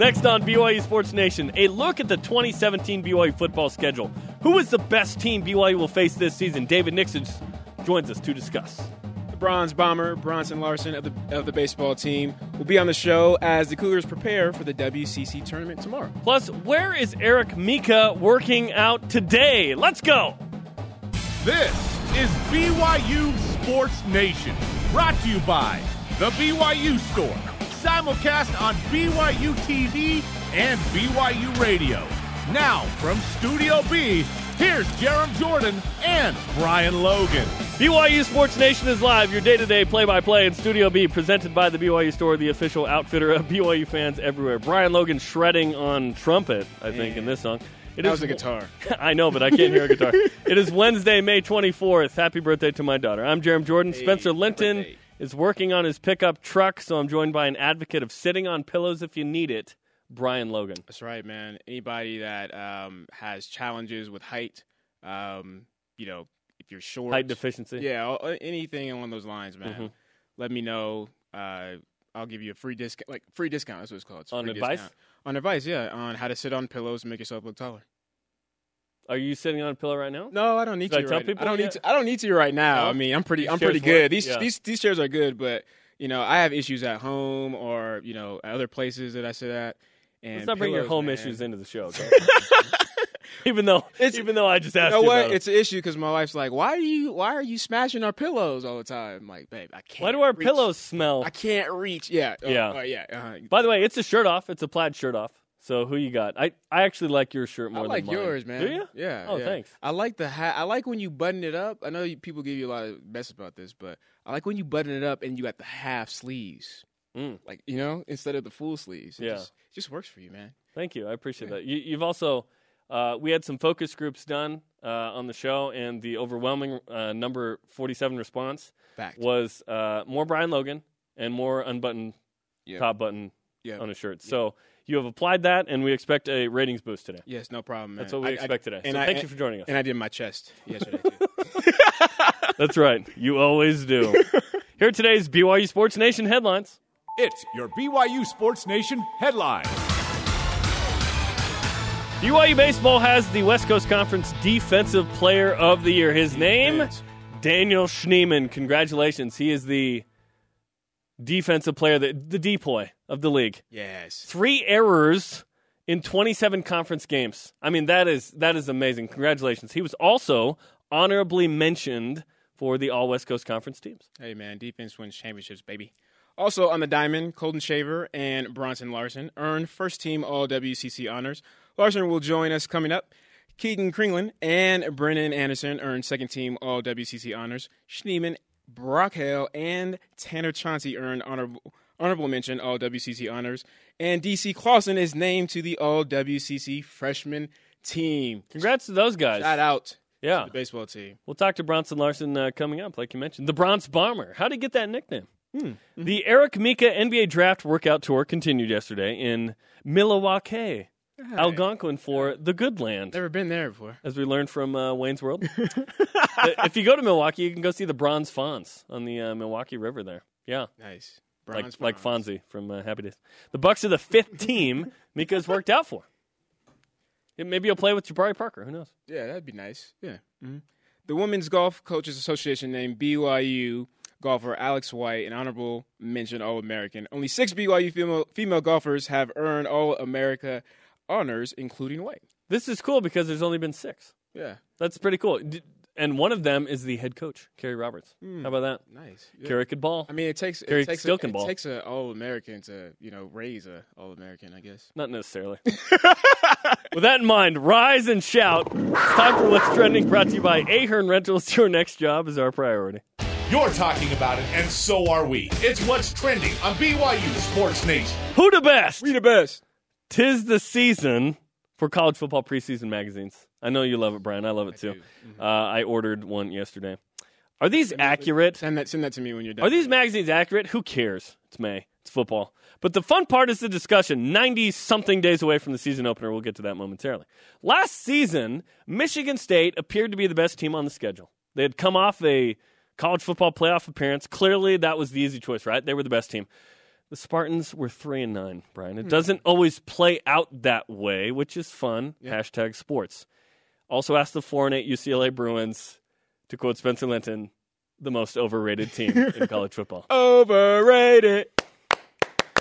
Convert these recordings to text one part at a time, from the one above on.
Next on BYU Sports Nation, a look at the 2017 BYU football schedule. Who is the best team BYU will face this season? David Nixon joins us to discuss. The bronze bomber, Bronson Larson of the, of the baseball team, will be on the show as the Cougars prepare for the WCC tournament tomorrow. Plus, where is Eric Mika working out today? Let's go. This is BYU Sports Nation, brought to you by The BYU Store, simulcast on BYU TV and BYU Radio. Now, from Studio B, here's Jarom Jordan and Brian Logan. BYU Sports Nation is live, your day to day play by play in Studio B, presented by the BYU Store, the official outfitter of BYU fans everywhere. Brian Logan shredding on trumpet, I think, in this song. It that was a guitar. I know, but I can't hear a guitar. it is Wednesday, May 24th. Happy birthday to my daughter. I'm Jarom Jordan. Hey, Spencer Linton birthday. Is working on his pickup truck, so I'm joined by an advocate of sitting on pillows if you need it, Brian Logan. That's right, man. Anybody that um, has challenges with height, um, you know, if you're short, Height deficiency. yeah, anything along those lines, man. Mhm. Let me know. Uh, I'll give you a free discount, like free discount. That's what it's called. It's On advice? discount. On advice, yeah, on how to sit on pillows and make yourself look taller. Are you sitting on a pillow right now? No, I don't need Should I to. tell right people I don't yet? need to. I don't need to right now. No? I mean, I'm pretty. These I'm pretty work? good. These Yeah. these these chairs are good, but you know, I have issues at home or you know other places that I sit at. And Let's not bring your home man. issues into the show. Okay? even though, It's- even though I just asked You know you what? It's an issue because my wife's like, "Why are you? Why are you smashing our pillows all the time?" I'm like, babe, I can't. Why do our reach. pillows smell? I can't reach. Yeah. uh, Yeah. uh, yeah. Uh, By the way, it's a shirt off. It's a plaid shirt off. So who you got? I, I actually like your shirt I more like than mine. I like yours, man. Do you? Yeah. Oh, yeah. thanks. I like the hat. I like when you button it up. I know you, people give you a lot of mess about this, but I like when you button it up and you got the half sleeves, Mm. like you know, instead of the full sleeves. It Yeah. just, it just works for you, man. Thank you. I appreciate that. You, you've also, uh, we had some focus groups done uh, on the show, and the overwhelming uh, number 47 response Fact. was uh, more Brian Logan and more unbuttoned Yeah. top button Yeah. on his shirt. So you have applied that, and we expect a ratings boost today. Yes, no problem, man. That's what we I- I- expect today. and So I- thank and- you for joining us. And I did my chest yesterday too. That's right. You always do. Here are today's BYU Sports Nation headlines. It's your BYU Sports Nation headline. BYU Baseball has the West Coast Conference Defensive Player of the Year. His name, Daniel Schneeman. Congratulations. He is the defensive player, the, the depoy of the league. Yes. Three errors in 27 conference games. I mean, that is that is amazing. Congratulations. He was also honorably mentioned for the All West Coast Conference teams. Hey, man, defense wins championships, baby. Also on the diamond, Colton Shaver and Bronson Larson earned first team All WCC honors. Larson will join us coming up. Keaton Kringlen and Brennan Anderson earned second team All WCC honors. Schneeman, Brock Hale, and Tanner Chauncey earned honorable, honorable mention All WCC honors. And DC Clausen is named to the All WCC freshman team. Congrats to those guys. Shout out Yeah. the baseball team. We'll talk to Bronson Larson uh, coming up, like you mentioned. The Bronze Bomber. How did he get that nickname? Hmm. The Eric Mika NBA Draft Workout Tour continued yesterday in Milwaukee, Algonquin for the Good Land, Never been there before. as we learned from uh, Wayne's World. Uh, if you go to Milwaukee, you can go see the Bronze Fonz on the uh, Milwaukee River there. Yeah, Nice. Like like Fonzie from uh, Happy Days. The Bucks are the fifth team Mika's worked out for. Yeah, Maybe he'll play with Jabari Parker. Who knows? Yeah, that'd be nice. Yeah. hmm The Women's Golf Coaches Association named BYU golfer Alex White an honorable mention All American. Only six BYU female, female golfers have earned All America honors, including White. This is cool because there's only been six. Yeah. That's pretty cool. D- And one of them is the head coach, Carrie Roberts. How hmm. about that? Nice. Yeah. Carrie could ball. I mean, it takes Carrie it takes still a, can it takes a All American to you know raise a All American, I guess. Not necessarily. With that in mind, rise and shout. It's time for What's Trending, brought to you by Ahern Rentals. Your next job is our priority. You're talking about it, and so are we. It's what's trending on BYU Sports Nation. Who the best? We the best. Tis the season for college football preseason magazines. I know you love it, Brian. I love it too. do. Uh, I ordered one yesterday. Are these accurate? Send that send that to me when you're done. Are these magazines accurate? Who cares? It's May. It's football. But the fun part is the discussion. 90 something days away from the season opener. We'll get to that momentarily. Last season, Michigan State appeared to be the best team on the schedule. They had come off a college football playoff appearance. Clearly, that was the easy choice, right? They were the best team. The Spartans were three and nine, Brian. It hmm. doesn't always play out that way, which is fun. Hashtag sports. Also asked the four and eight UCLA Bruins to quote Spencer Linton, the most overrated team in college football. Overrated.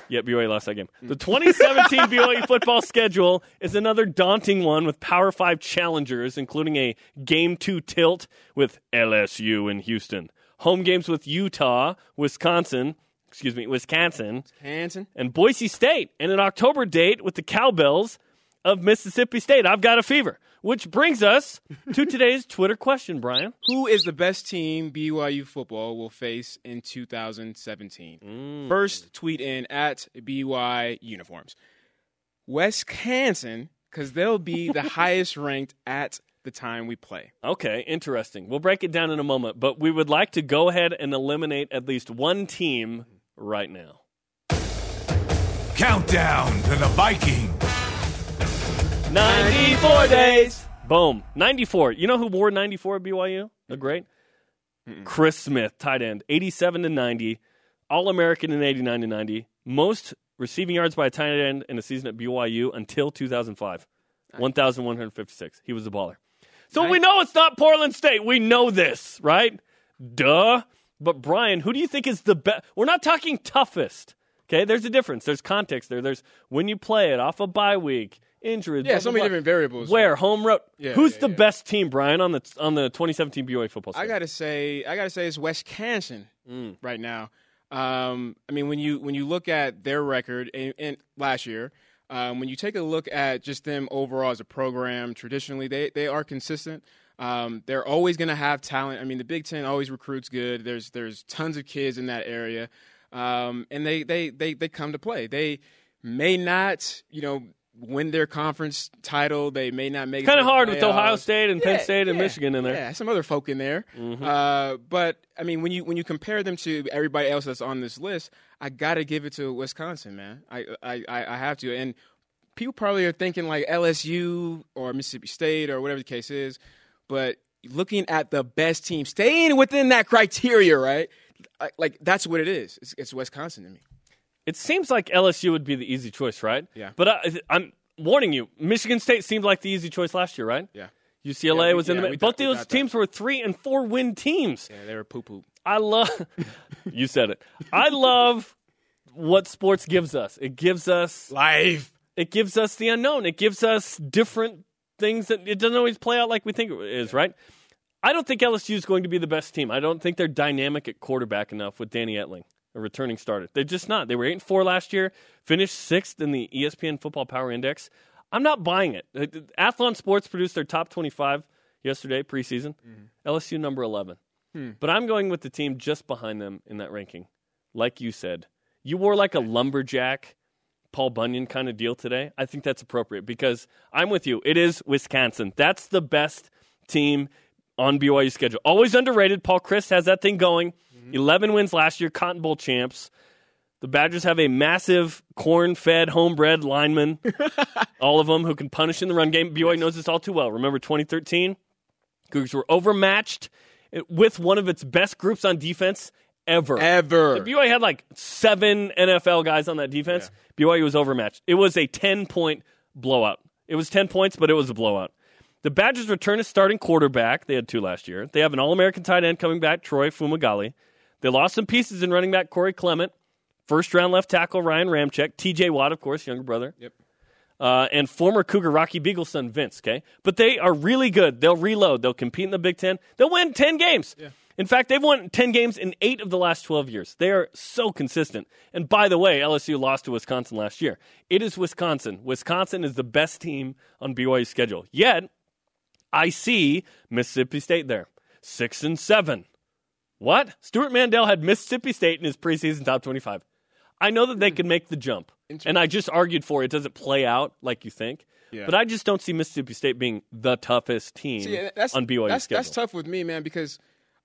Yet BYU lost that game. The hmm. 2017 BYU football schedule is another daunting one with Power Five challengers, including a Game Two tilt with LSU in Houston, home games with Utah, Wisconsin, excuse me, Wisconsin, Hanson. and Boise State, and an October date with the Cowbells of Mississippi State. I've got a fever. Which brings us to today's Twitter question, Brian. Who is the best team BYU football will face in 2017? Mm. First tweet in at BY uniforms. Wisconsin, because they'll be the highest ranked at the time we play. Okay, interesting. We'll break it down in a moment, but we would like to go ahead and eliminate at least one team right now. Countdown to the Viking. 94 days. Boom. 94. You know who wore 94 at BYU? The great? Chris Smith, tight end. 87 to 90. All American in 89 to 90. Most receiving yards by a tight end in a season at BYU until 2005. 1,156. He was a baller. So we know it's not Portland State. We know this, right? Duh. But Brian, who do you think is the best? We're not talking toughest. Okay, there's a difference. There's context there. There's when you play it off a bye week, injuries. Yeah, blah, so many blah. different variables. Where home road? Yeah, Who's yeah, the yeah. best team, Brian, on the on the 2017 BYU football? I gotta say, I gotta say, it's Wisconsin Mm. right now. Um, I mean, when you when you look at their record in, in last year, um, when you take a look at just them overall as a program, traditionally they they are consistent. Um, they're always going to have talent. I mean, the Big Ten always recruits good. There's there's tons of kids in that area, um, and they, they they they come to play. They may not, you know, win their conference title. They may not make it Kind of hard with Ohio. State and Penn State and Michigan in there. Yeah, some other folk in there. Mm-hmm. Uh, but I mean, when you when you compare them to everybody else that's on this list, I gotta give it to Wisconsin, man. I, I I have to. And people probably are thinking like LSU or Mississippi State or whatever the case is, but looking at the best team, staying within that criteria, right? Like that's what it is. It's, it's Wisconsin to me. It seems like LSU would be the easy choice, right? Yeah. But I, I'm warning you, Michigan State seemed like the easy choice last year, right? Yeah. UCLA Yeah, we- was in yeah, the mid. Both those got that. teams were three and four win teams. Yeah, they were poo poo. I love. you said it. I love what sports gives us. It gives us Life. it gives us the unknown. It gives us different things that it doesn't always play out like we think it is, right? I don't think LSU is going to be the best team. I don't think they're dynamic at quarterback enough with Danny Etling, a returning starter. They're just not. They were eight and four last year, finished sixth in the ESPN Football Power Index. I'm not buying it. Uh, Athlon Sports produced their top 25 yesterday preseason. LSU number 11. But I'm going with the team just behind them in that ranking. Like you said, you wore like a lumberjack Paul Bunyan kind of deal today, I think that's appropriate because I'm with you. It is Wisconsin. That's the best team on BYU schedule. Always underrated. Paul Chryst has that thing going. Mm-hmm. 11 wins last year, Cotton Bowl champs. The Badgers have a massive corn fed, homebred lineman, all of them who can punish in the run game. BYU knows this all too well. Remember 2013? Cougars were overmatched with one of its best groups on defense ever. Ever. BYU had like seven NFL guys on that defense. BYU was overmatched. It was a 10 point blowout. It was 10 points, but it was a blowout. The Badgers return a starting quarterback. They had two last year. They have an All American tight end coming back, Troy Fumagalli. They lost some pieces in running back Corey Clement, first round left tackle Ryan Ramczyk, TJ Watt, of course, younger brother. Yep. Uh, and former Cougar Rocky Biegel son Vince. Okay, but they are really good. They'll reload. They'll compete in the Big Ten. They'll win ten games. In fact, they've won ten games in eight of the last twelve years. They are so consistent. And by the way, LSU lost to Wisconsin last year. It is Wisconsin. Wisconsin is the best team on BYU's schedule. Yet, I see Mississippi State there, six and seven. What? Stewart Mandel had Mississippi State in his preseason top twenty-five. I know that they hmm. can make the jump. And I just argued for it doesn't play out like you think. Yeah. But I just don't see Mississippi State being the toughest team See, on BYU's that's, schedule. that's tough with me, man, because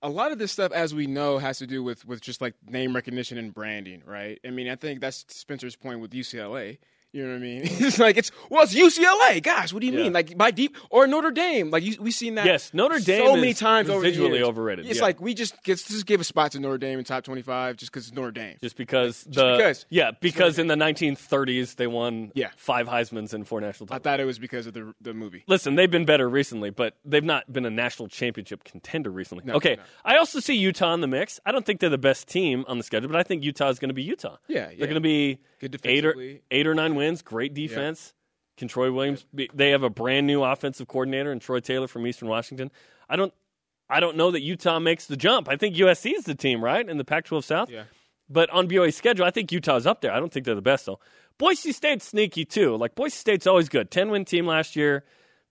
a lot of this stuff, as we know, has to do with, with just like name recognition and branding, right? I mean, I think that's Spencer's point with UCLA. You know what I mean? it's like it's well, it's UCLA. Gosh, what do you Yeah. mean? Like by deep or Notre Dame? Like you, we've seen that. Yes, Notre Dame so many times over overrated, It's yeah. like we just get, just give a spot to Notre Dame in top twenty five just because it's Notre Dame. Just because the because. yeah, because in the 1930s they won Yeah. five Heisman's and four national Titles. I thought it was because of the the movie. Listen, they've been better recently, but they've not been a national championship contender recently. No, okay, no. I also see Utah in the mix. I don't think they're the best team on the schedule, but I think Utah is going to be Utah. Yeah, they're going to be Good eight or eight or nine wins. Great defense. Can Troy Williams? Be, they have a brand new offensive coordinator and Troy Taylor from Eastern Washington. I don't. I don't know that Utah makes the jump. I think USC is the team, right, in the Pac-12 South. Yeah. But on BYU's schedule, I think Utah's up there. I don't think they're the best though. Boise State's sneaky too. Like Boise State's always good. Ten win team last year,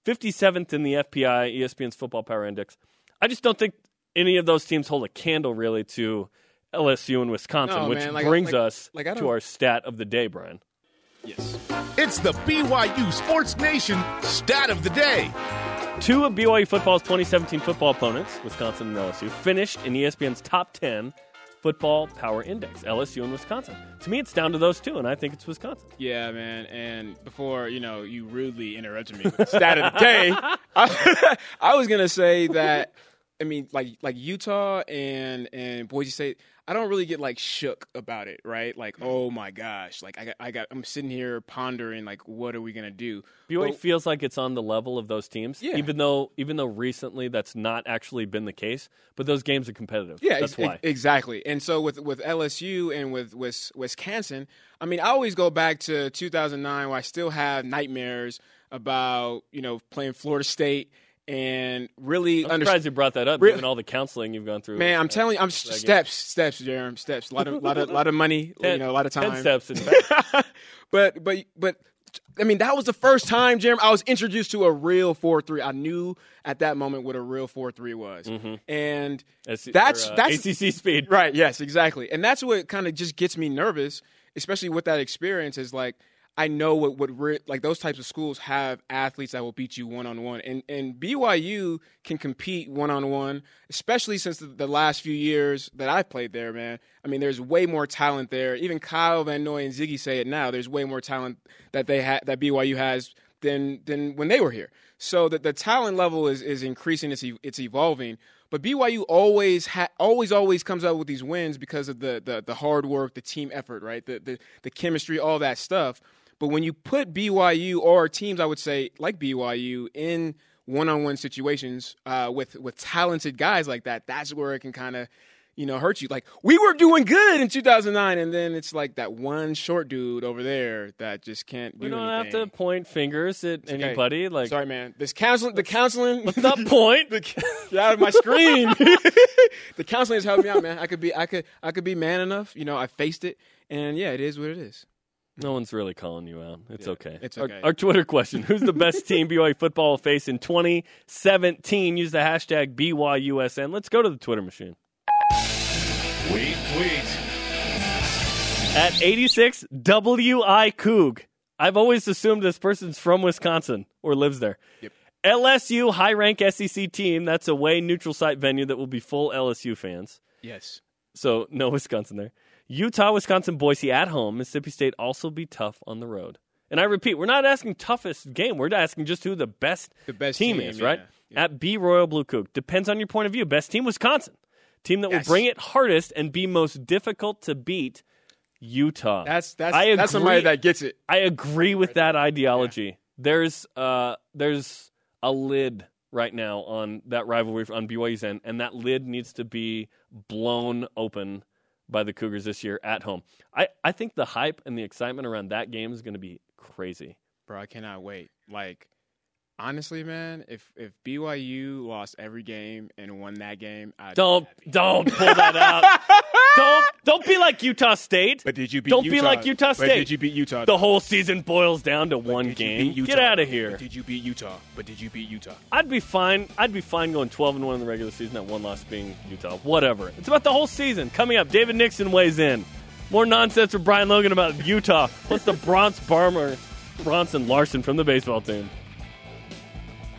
fifty seventh in the FPI, ESPN's Football Power Index. I just don't think any of those teams hold a candle really to LSU and Wisconsin, No, which man, like- brings like- us like, I to our stat of the day, Brian. Yes. It's the BYU Sports Nation stat of the day. Two of BYU football's 2017 football opponents, Wisconsin and LSU, finished in ESPN's top 10 football power index, LSU and Wisconsin. To me, it's down to those two, and I think it's Wisconsin. Yeah, man. And before you know, you rudely interrupted me with stat of the day. I, I was gonna say that. I mean, like like Utah and and Boise State. I don't really get like shook about it, right? Like, mm. oh my gosh, like I got, I got I'm sitting here pondering like, what are we gonna do? BYU But- feels like it's on the level of those teams, Yeah. even though even though recently that's not actually been the case. But those games are competitive. Yeah, that's ex- why. exactly. And so with with LSU and with Wis- Wisconsin, I mean, I always go back to 2009, where I still have nightmares about you know playing Florida State and really I'm under- surprised you brought that up, given all the counseling you've gone through. Man, I'm Uh, telling you, I'm game. steps, steps, Jarom, steps. A lot of, lot of, lot of money. Ten- you know, a lot of time. Ten steps. In fact. but, but, but, I mean, that was the first time, Jarom, I was introduced to a real four three. I knew at that moment what a real four three was, and That's- that's or, uh, that's ACC speed. Right. Yes. Exactly. And that's what kind of just gets me nervous, especially with that experience. Is like I know what what re- like those types of schools have athletes that will beat you one on one, and and BYU can compete one on one, especially since the, the last few years that I've played there. Man, I mean, there's way more talent there. Even Kyle Van Noy and Ziggy say it now. There's way more talent that they ha- that BYU has than than when they were here. So that the talent level is is increasing. It's it's evolving. But BYU always ha- always always comes out with these wins because of the, the the hard work, the team effort, right? The the the chemistry, all that stuff. But when you put BYU or teams, I would say like BYU in one-on-one situations uh, with with talented guys like that, that's where it can kind of you know hurt you. Like we were doing good in 2009, and then it's like that one short dude over there that just can't do We don't anything. have to point fingers at okay. anybody. Like, Sorry, man. This counseling, the counseling, let's not point. Get out of my screen. the counseling has helped me out, man. I could be, I could, I could be man enough. You know, I faced it, and yeah, it is what it is. No one's really calling you out. It's Yeah, okay. it's Our- okay. Our, Twitter question: Who's the best team BYU football will face in 2017? Use the hashtag BYUSN. Let's go to the Twitter machine Tweet, tweet. at 86 WI Coog. I've always assumed this person's from Wisconsin or lives there. Yep. LSU high rank SEC team. That's a away neutral site venue that will be full LSU fans. Yes. So no Wisconsin there. Utah, Wisconsin, Boise at home. Mississippi State also be tough on the road. And I repeat, we're not asking toughest game. We're asking just who the best, The best team, team, is, yeah, right? yeah. At B Royal Blue Cook. Depends on your point of view. Best team, Wisconsin. Team that Yes. will bring it hardest and be most difficult to beat, Utah. That's that's I that's somebody agree. that gets it. I agree with that ideology. There's uh there's a lid right now on that rivalry on BYU's end, and that lid needs to be blown open by the Cougars this year at home. I, I think the hype and the excitement around that game is going to be crazy. Bro, I cannot wait. Like, honestly, man, if if BYU lost every game and won that game, I'd Don't don't pull that out. don't don't be like Utah State. But did you beat Don't Utah? be like Utah But State. did you beat Utah? the whole season boils down to one game. Get out of here. But did you beat Utah? But did you beat Utah? I'd be fine. I'd be fine going 12 and 1 in the regular season. That one loss being Utah. Whatever. It's about the whole season. Coming up, David Nixon weighs in. More nonsense from Brian Logan about Utah. Plus the Bronze Bomber, Bronson Larson from the baseball team.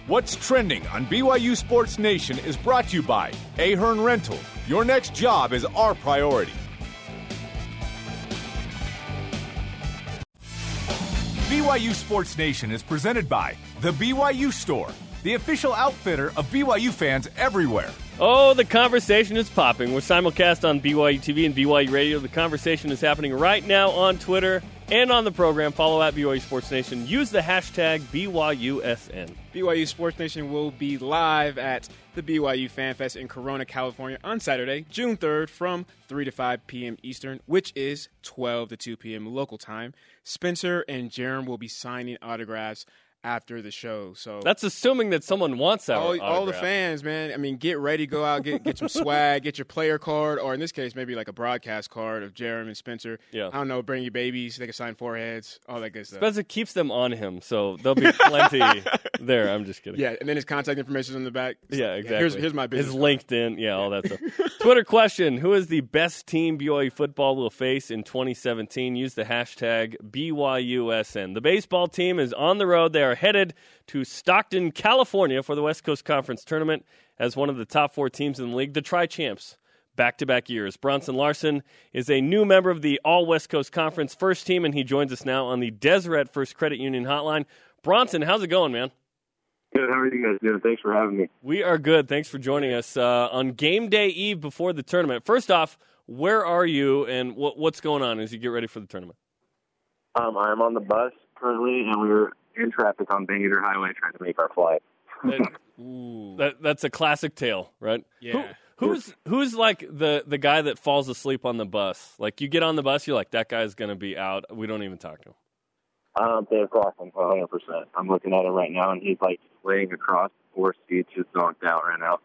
What's trending on BYU Sports Nation is brought to you by Ahern Rental. Your next job is our priority. BYU Sports Nation is presented by The BYU Store, the official outfitter of BYU fans everywhere. Oh, the conversation is popping. We're simulcast on BYU TV and BYU Radio. The conversation is happening right now on Twitter and on the program. Follow at BYU Sports Nation. Use the hashtag BYUSN. BYU Sports Nation will be live at the BYU Fan Fest in Corona, California on Saturday, June 3rd from 3 to 5 p.m. Eastern, which is 12 to 2 p.m. local time. Spencer and Jarom will be signing autographs after the show. So That's assuming that someone wants that. all, all the fans, man. I mean, get ready, go out, get get some swag, get your player card, or in this case, maybe like a broadcast card of Jeremy and Spencer. Yeah. I don't know, bring your babies, they can sign foreheads, all that good stuff. Spencer keeps them on him, so there'll be plenty there. I'm just kidding. yeah, and then his contact information is on the back. Yeah, exactly. Here's, here's my business. His card. LinkedIn, yeah, all that stuff. Twitter question: Who is the best team BYU football will face in 2017? Use the hashtag BYUSN. The baseball team is on the road. They are headed to Stockton, California, for the West Coast Conference tournament as one of the top four teams in the league, the Tri Champs. Back to back years. Bronson Larson is a new member of the All West Coast Conference first team, and he joins us now on the Deseret First Credit Union hotline. Bronson, how's it going, man? Good. How are you guys doing? Thanks for having me. We are good. Thanks for joining us uh, on game day eve before the tournament. First off, where are you and what, what's going on as you get ready for the tournament? Um, I'm on the bus currently, and we were in traffic on Bangerter Highway trying to make our flight. That, that- that's a classic tale, right? Yeah. Who, who's who's like the the guy that falls asleep on the bus? Like you get on the bus, you're like that guy's going to be out. We don't even talk to him. Um, Dave Clausen, 100%. I'm looking at him right now, and he's like laying across four seats, just zonked out right now.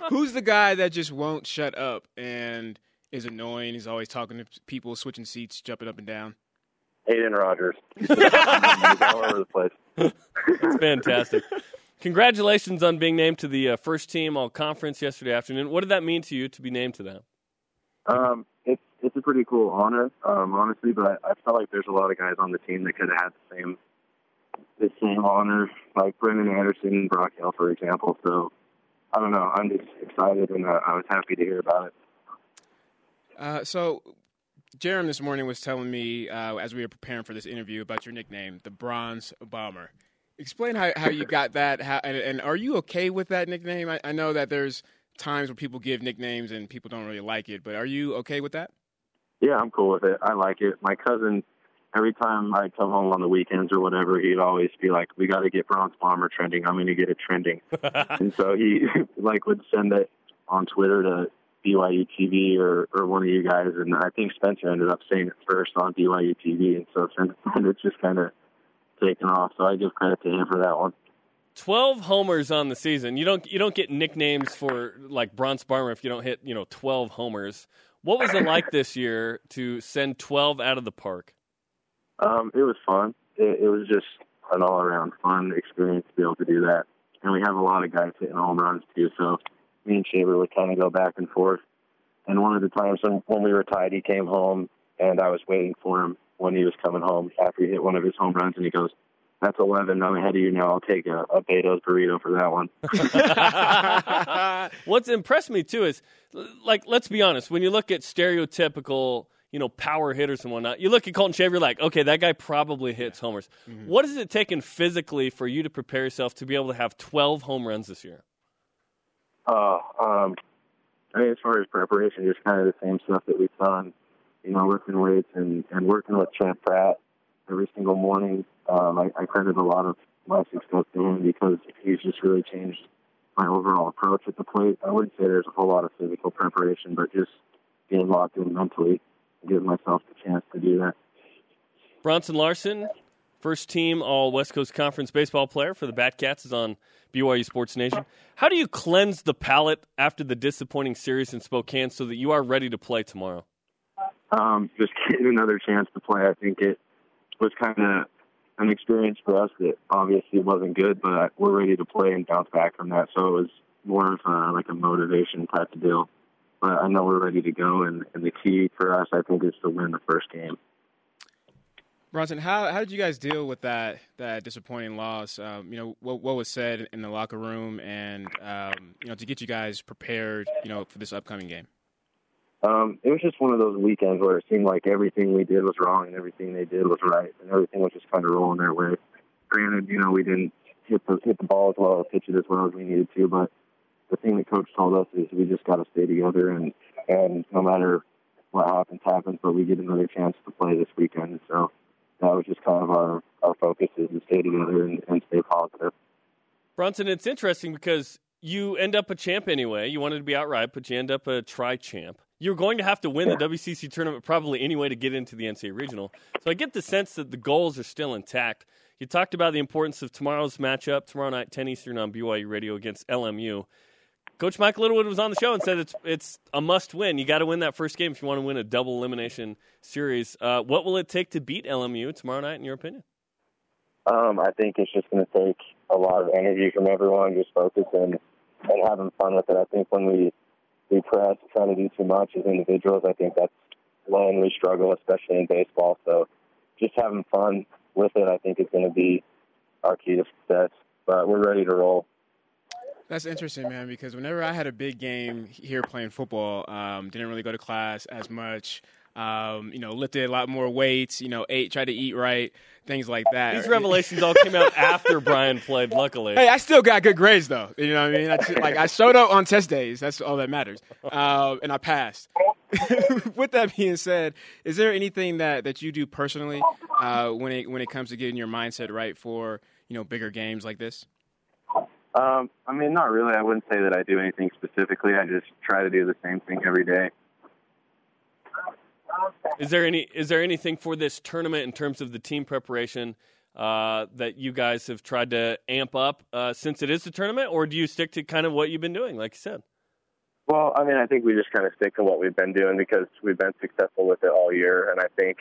Who's the guy that just won't shut up and is annoying? He's always talking to people, switching seats, jumping up and down. Aiden Rogers. he's all over the place. It's fantastic. Congratulations on being named to the uh, first team all conference yesterday afternoon. What did that mean to you to be named to that? Um, it's it's a pretty cool honor, um, honestly. But I, I felt like there's a lot of guys on the team that could have had the same the same honor, like Brendan Anderson, Brock Hill, for example. So I don't know. I'm just excited, and uh, I was happy to hear about it. Uh, so, Jarom this morning was telling me uh, as we were preparing for this interview about your nickname, the Bronze Bomber. Explain how, how you got that, how, and, and are you okay with that nickname? I, I know that there's times where people give nicknames and people don't really like it, but are you okay with that? Yeah, I'm cool with it. I like it. My cousin, every time I come home on the weekends or whatever, he'd always be like, "We got to get Bronze Bomber trending. I'm going to get it trending." and so he like would send it on Twitter to BYU TV or or one of you guys, and I think Spencer ended up saying it first on BYU TV, and so since then it's just kind of taken off. So I give credit to him for that one. Twelve homers on the season. You don't you don't get nicknames for like Bronze Bomber if you don't hit you know twelve homers. What was it like this year to send twelve out of the park? Um, it was fun. It, it was just an all-around fun experience to be able to do that. And we have a lot of guys hitting home runs too. So me and Shaver would kind of go back and forth. And one of the times when, when we were tied, he came home, and I was waiting for him when he was coming home after he hit one of his home runs, and he goes, "That's 11. I'm ahead of you now. I'll take a, a Beto's burrito for that one." What's impressed me too is, like, let's be honest. When you look at stereotypical, you know, power hitters and whatnot, you look at Colton Shaver, you're like, okay, that guy probably hits homers. Mm-hmm. What has it taken physically for you to prepare yourself to be able to have 12 home runs this year? Uh, um, I mean, as far as preparation, just kind of the same stuff that we've done. You know, lifting weights and and working with Champ Pratt every single morning. Um, I, I credit a lot of my success to him because he's just really changed my overall approach at the plate. I wouldn't say there's a whole lot of physical preparation, but just being locked in mentally, giving myself the chance to do that. Bronson Larson, first team All West Coast Conference baseball player for the Batcats, is on BYU Sports Nation. How do you cleanse the palate after the disappointing series in Spokane so that you are ready to play tomorrow? um, just getting another chance to play. I think it was kind of an experience for us that obviously wasn't good, but we're ready to play and bounce back from that. So it was more of a, like a motivation type of deal. But I know we're ready to go, and, and the key for us, I think, is to win the first game. Bronson, how how did you guys deal with that that disappointing loss? Um, you know what what was said in the locker room, and um, you know to get you guys prepared, you know, for this upcoming game. um, it was just one of those weekends where it seemed like everything we did was wrong and everything they did was right, and everything was just kind of rolling their way. Granted, you know, we didn't hit the hit the ball as well, pitch it as well as we needed to, but the thing that coach told us is we just got to stay together, and and no matter what happens, happens, but we get another chance to play this weekend. So that was just kind of our our focus is to stay together and, and stay positive. Bronson, it's interesting because you end up a champ anyway. You wanted to be outright, but you end up a tri champ. You're going to have to win the WCC tournament probably anyway to get into the NCAA regional. So I get the sense that the goals are still intact. You talked about the importance of tomorrow's matchup, tomorrow night, 10 Eastern on BYU Radio against LMU. Coach Mike Littlewood was on the show and said it's it's a must win. You got to win that first game if you want to win a double elimination series. Uh, what will it take to beat LMU tomorrow night, in your opinion? Um, I think it's just going to take a lot of energy from everyone, just focus and and having fun with it. I think when we we press, trying to do too much as individuals, I think that's when we struggle, especially in baseball. So just having fun with it, I think, is going to be our key to success. But we're ready to roll. That's interesting, man, because whenever I had a big game here playing football, um, didn't really go to class as much. Um, you know, lifted a lot more weights, you know, ate, tried to eat right, things like that. These revelations all came out after Brian played, luckily. Hey, I still got good grades, though. You know what I mean? I just, like, I showed up on test days. That's all that matters. Uh, and I passed. With that being said, is there anything that, that you do personally uh, when, it, when it comes to getting your mindset right for, you know, bigger games like this? Um, I mean, not really. I wouldn't say that I do anything specifically. I just try to do the same thing every day. Is there any is there anything for this tournament in terms of the team preparation uh, that you guys have tried to amp up uh, since it is the tournament, or do you stick to kind of what you've been doing, like you said? Well, I mean, I think we just kind of stick to what we've been doing because we've been successful with it all year, and I think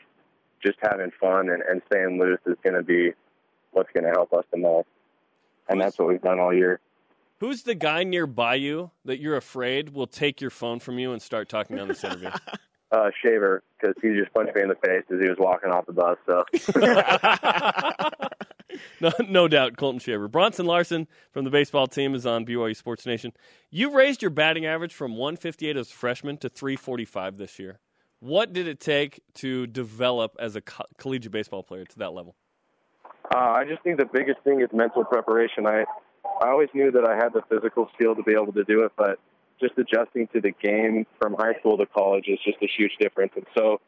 just having fun and, and staying loose is going to be what's going to help us the most, and that's what we've done all year. Who's the guy nearby you that you're afraid will take your phone from you and start talking on this interview? uh, Shaver because he just punched me in the face as he was walking off the bus. So, no, no doubt, Colton Shaver. Bronson Larson from the baseball team is on BYU Sports Nation. You raised your batting average from 158 as a freshman to 345 this year. What did it take to develop as a co- collegiate baseball player to that level? Uh, I just think the biggest thing is mental preparation. I I always knew that I had the physical skill to be able to do it, but just adjusting to the game from high school to college is just a huge difference. And so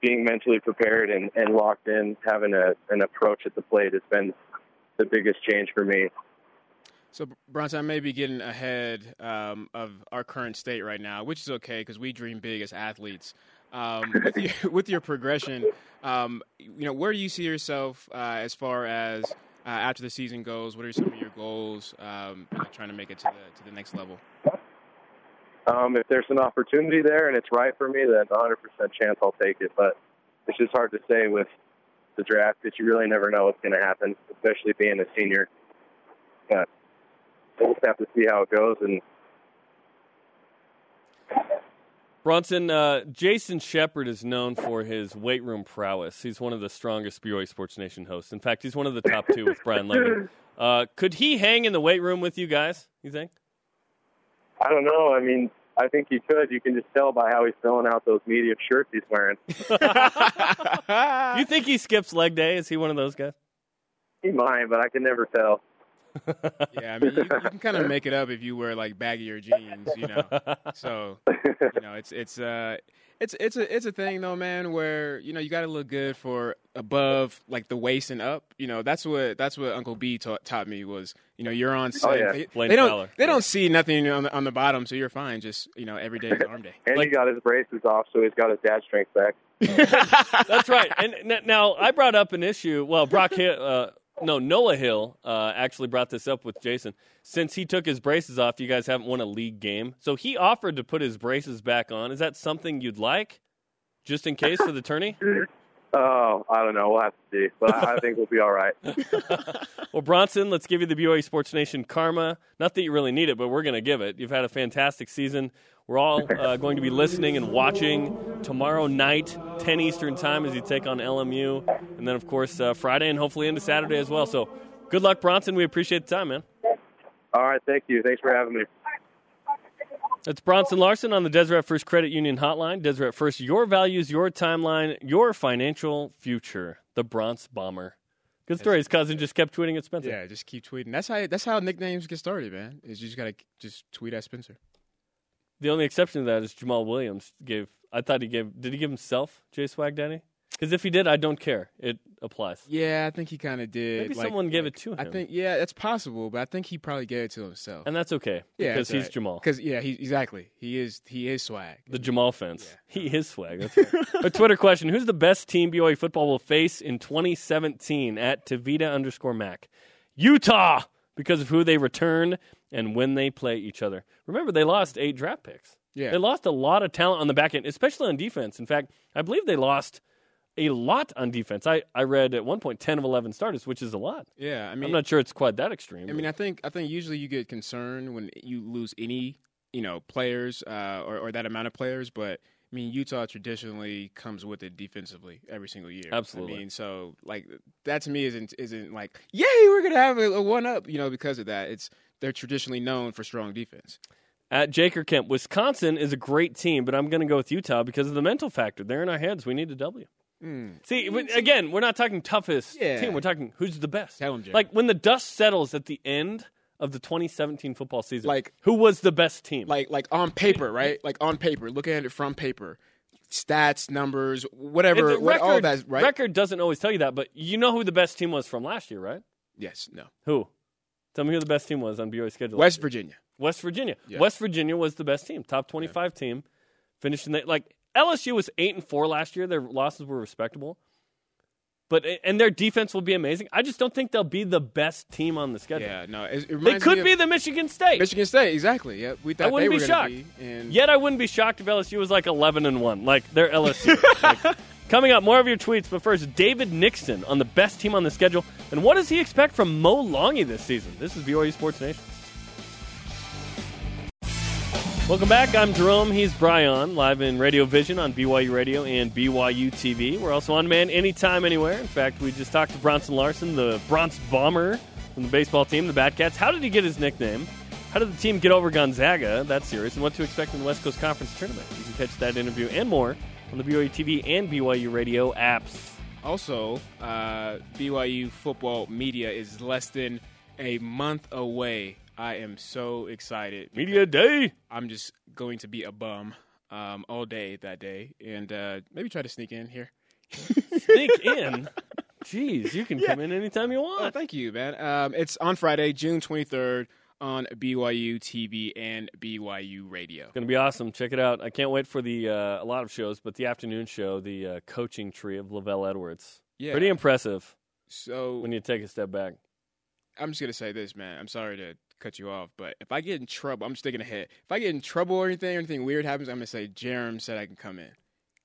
being mentally prepared and, and locked in, having a, an approach at the plate has been the biggest change for me. So, Bronson, I may be getting ahead um, of our current state right now, which is okay because we dream big as athletes. Um, with, your, with, your, progression, um, you know, where do you see yourself uh, as far as uh, after the season goes? What are some of your goals, um, trying to make it to the to the next level? Um, if there's an opportunity there and it's right for me, then 100% chance I'll take it. But it's just hard to say with the draft that you really never know what's going to happen, especially being a senior. But we'll just have to see how it goes. And Bronson, uh, Jason Shepard is known for his weight room prowess. He's one of the strongest BYU Sports Nation hosts. In fact, he's one of the top two with Brian Levin. Uh, could he hang in the weight room with you guys? You think? I don't know. I mean, I think he could. You can just tell by how he's filling out those media shirts he's wearing. you think he skips leg day? Is he one of those guys? He might, but I can never tell. Yeah, I mean, you, you can kind of make it up if you wear like baggier jeans, you know. So, you know, it's it's uh it's it's a it's a thing though, man. Where you know you got to look good for above like the waist and up. You know that's what that's what Uncle B taught, taught me was you know you're on set. Oh, yeah. they, they, don't they don't see nothing on the on the bottom, so you're fine. Just you know every day is arm day. and like, he got his braces off, so he's got his dad strength back. that's right. And now I brought up an issue. Well, Brock hit. Uh, no, Noah Hill uh, actually brought this up with Jason. Since he took his braces off, you guys haven't won a league game. So he offered to put his braces back on. Is that something you'd like, just in case for the tourney? Oh, I don't know. We'll have to see, but I think we'll be all right. well, Bronson, let's give you the BYU Sports Nation karma. Not that you really need it, but we're going to give it. You've had a fantastic season. We're all uh, going to be listening and watching tomorrow night, 10 Eastern Time, as you take on LMU. And then, of course, uh, Friday and hopefully into Saturday as well. So good luck, Bronson. We appreciate the time, man. All right. Thank you. Thanks for having me. That's Bronson Larson on the Deseret First Credit Union Hotline. Deseret First, your values, your timeline, your financial future. The Bronze Bomber. Good story. His cousin just kept tweeting at Spencer. Yeah, just keep tweeting. That's how that's how nicknames get started, man. Is you just gotta just tweet at Spencer. The only exception to that is Jamaal Williams gave. I thought he gave. Did he give himself J Swag Danny? Because if he did, I don't care. It applies. Yeah, I think he kind of did. Maybe like- someone gave like- it to him. I think yeah, that's possible, but I think he probably gave it to himself. And that's okay. yeah, Because he's Jamal. Because yeah, he exactly he is he is swag. The Jamal fence. He is swag. That's right. A Twitter question: Who's the best team BYU football will face in 2017? At Tavita underscore Mac, Utah, because of who they return and when they play each other. Remember, they lost eight draft picks. Yeah. They lost a lot of talent on the back end, especially on defense. In fact, I believe they lost a lot on defense. I, I read at one point 10 of 11 starters, which is a lot. Yeah, I mean, I'm not sure it's quite that extreme. I mean, I think I think usually you get concerned when you lose any you know players uh, or, or that amount of players, but I mean Utah traditionally comes with it defensively every single year. Absolutely. I mean, so like that to me isn't isn't like yay we're gonna have a, a one up you know because of that. It's they're traditionally known for strong defense. At Jaker Kemp, Wisconsin is a great team, but I'm going to go with Utah because of the mental factor. They're in our heads. We need a W. Hmm. See, again, we're not talking toughest Yeah. team. We're talking who's the best. Tell 'em, Jay. Like when the dust settles at the end of the 2017 football season, Like- who was the best team? Like like on paper, right? Like on paper, looking at it from paper, stats, numbers, whatever, the what, all that, right? record doesn't always tell you that, but you know who the best team was from last year, right? Yes, no. Who? Tell me who the best team was on BYU schedule. West Virginia. West Virginia. Yeah. West Virginia was the best team, top 25 team. finishing in the, like LSU was 8 and 4 last year. Their losses were respectable. But and their defense will be amazing. I just don't think they'll be the best team on the schedule. Yeah, no. It, it They could be the Michigan State. Michigan State. Exactly. Yeah, we thought I wouldn't they be were shocked. Be, and Yet I wouldn't be shocked if LSU was like 11 and 1. Like they're LSU. Like, coming up, more of your tweets. But first, David Nixon on the best team on the schedule. And what does he expect from Mo Longy this season? This is BYU Sports Nation. Welcome back. I'm Jarom. He's Brian, live in Radio Vision on BYU Radio and BYU TV. We're also on demand anytime, anywhere. In fact, we just talked to Bronson Larson, the Bronze Bomber from the baseball team, the Batcats. How did he get his nickname? How did the team get over Gonzaga? that serious. And what to expect in the West Coast Conference tournament? You can catch that interview and more on the BYU TV and BYU Radio apps. also uh, BYU football media is less than a month away. I am so excited. Media Day. I'm just going to be a bum um, all day that day, and uh, maybe try to sneak in here. Sneak in. Jeez, you can come in anytime you Oh, want. thank you, man. Um, it's on Friday, June 23rd, on BYU TV and BYU Radio. It's Going to be awesome. Check it out. I can't wait for the uh, a lot of shows, but the afternoon show, the uh, coaching tree of LaVell Edwards. Yeah. Pretty impressive So when you take a step back. I'm just gonna say this, man. I'm sorry to cut you off, but if I get in trouble, I'm sticking ahead. If I get in trouble or anything, or anything weird happens, I'm gonna say Jarom said I can come in.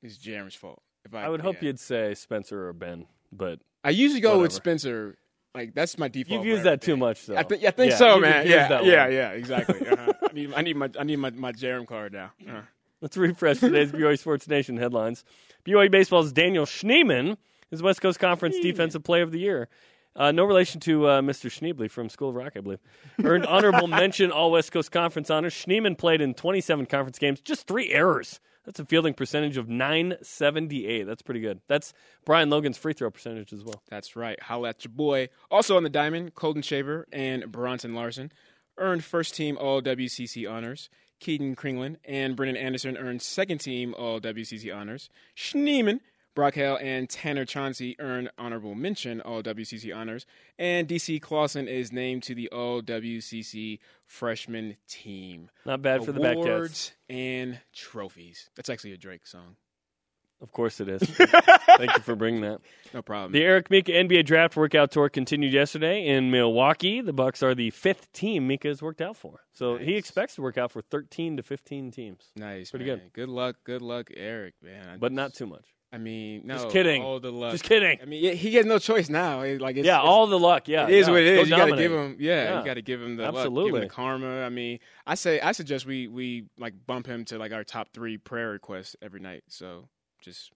It's Jarom's fault. If I, I would hope you'd say Spencer or Ben, but I usually go with. Spencer. Like that's my default. you've used that too much, though. I think. I think Yeah, so, man. Yeah, yeah, yeah. Exactly. Uh-huh. I need. I need my. I need my my Jarom card now. Uh-huh. Let's refresh today's BYU Sports Nation headlines. BYU Baseball's Daniel Schneeman is West Coast Conference Defensive Player of the Year. Uh, no relation to uh, Mr. Schneebly from School of Rock, I believe. Earned honorable mention All West Coast Conference honors. Schneeman played in 27 conference games, just three errors. That's a fielding percentage of 978. That's pretty good. That's Brian Logan's free throw percentage as well. That's right. Holla at your boy. Also on the diamond, Colton Shaver and Bronson Larson earned first team All WCC honors. Keaton Kringlen and Brennan Anderson earned second team All WCC honors. Schneeman, Brock Hale, and Tanner Chauncey earned honorable mention All WCC honors. And DC Clausen is named to the All WCC freshman team. Not bad for the Batcats. Awards and trophies. That's actually a Drake song. Of course it is. Thank you for bringing that. No problem. The Eric Mika NBA Draft Workout Tour continued yesterday in Milwaukee. The Bucks are the fifth team Mika has worked out for, so he expects to work out for 13 to 15 teams, nice. Pretty man. good. Good luck. Good luck, Eric, man. I but not too much. I mean, no. Just kidding. All the luck. Just kidding. I mean, he has no choice now. It- Like, it's, yeah, all the luck. Yeah, it is yeah. what it Go is. You got to give him, yeah, Yeah. you got to give him the luck, Absolutely. him the karma. I mean, I say, I suggest we we like bump him to like our top three prayer requests every night. So just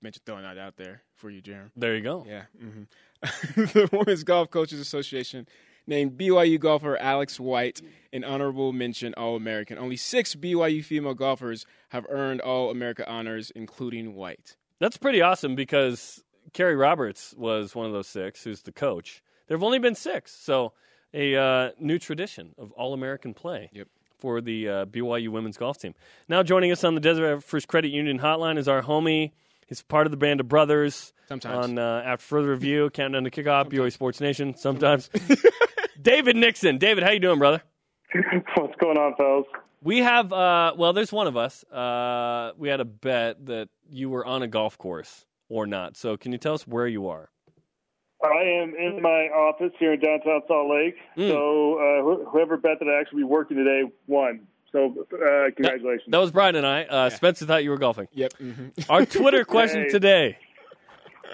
mention throwing that out there for you, Jeremy. There you go. Yeah. Mm-hmm. the Women's Golf Coaches Association named BYU golfer Alex White an honorable mention All American. Only six BYU female golfers have earned All America honors, including White. That's pretty awesome because Carrie Roberts was one of those six, who's the coach. There have only been six, so a uh, new tradition of All American play. Yep. For the uh, BYU women's golf team. Now joining us on the Deseret First Credit Union hotline is our homie. He's part of the band of brothers. Sometimes. On uh, after further review, countdown to kickoff, BYU Sports Nation. Sometimes. David Nixon. David, how you doing, brother? What's going on, fellas? We have, uh, well, there's one of us. Uh, we had a bet that you were on a golf course or not. So, can you tell us where you are? I am in my office here in downtown Salt Lake. Mm. So, uh, whoever bet that I actually be working today won. So, uh, congratulations. That, that, was Brian and I. Uh, yeah. Spencer thought you were golfing. Yep. Mm-hmm. Our Twitter question hey. today.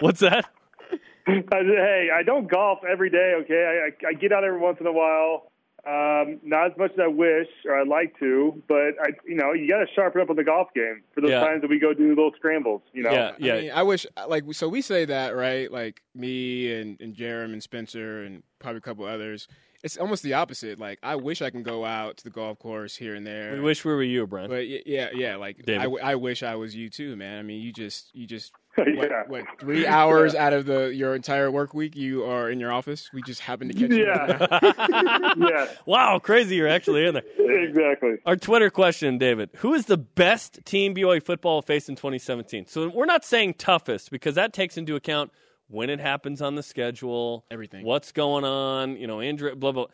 What's that? hey, I don't golf every day. Okay, I, I get out every once in a while. Um, not as much as I wish or I'd like to, but I, you know, you got to sharpen up on the golf game for those Yeah. times that we go do little scrambles. You know, Yeah, yeah. I, mean, I wish, like, so we say that, right? Like me and, and Jarom and Spencer and probably a couple others. It's almost the opposite. Like, I wish I can go out to the golf course here and there. we wish we were you, Brian. But y- yeah, yeah, like I, I, w- I wish I was you too, man. I mean, you just, you just, Yeah. what, what, three hours out of the your entire work week, you are in your office. We just happen to catch you. Yeah. yeah, wow, crazy you're actually in there. exactly. Our Twitter question, David. Who is the best team BYU football faced in 2017? So we're not saying toughest because that takes into account when it happens on the schedule, Everything. what's going on, you know, Andrew, blah, blah.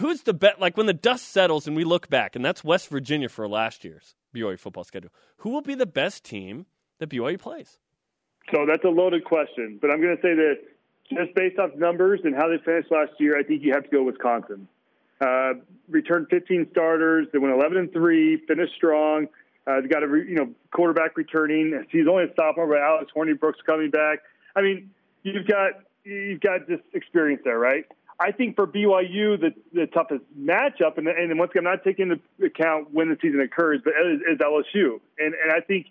Who's the best? Like when the dust settles and we look back, and that's West Virginia for last year's BYU football schedule. Who will be the best team that BYU plays? So that's a loaded question, but I'm going to say that just based off numbers and how they finished last year, I think you have to go Wisconsin. Uh, returned 15 starters. They went 11 and three. Finished strong. Uh, they got a re, you know quarterback returning. He's only a sophomore, but Alex Hornibrook's coming back. I mean, you've got you've got this experience there, right? I think for BYU, the the toughest matchup, and, and once again, I'm not taking into account when the season occurs, but is, is LSU, and and I think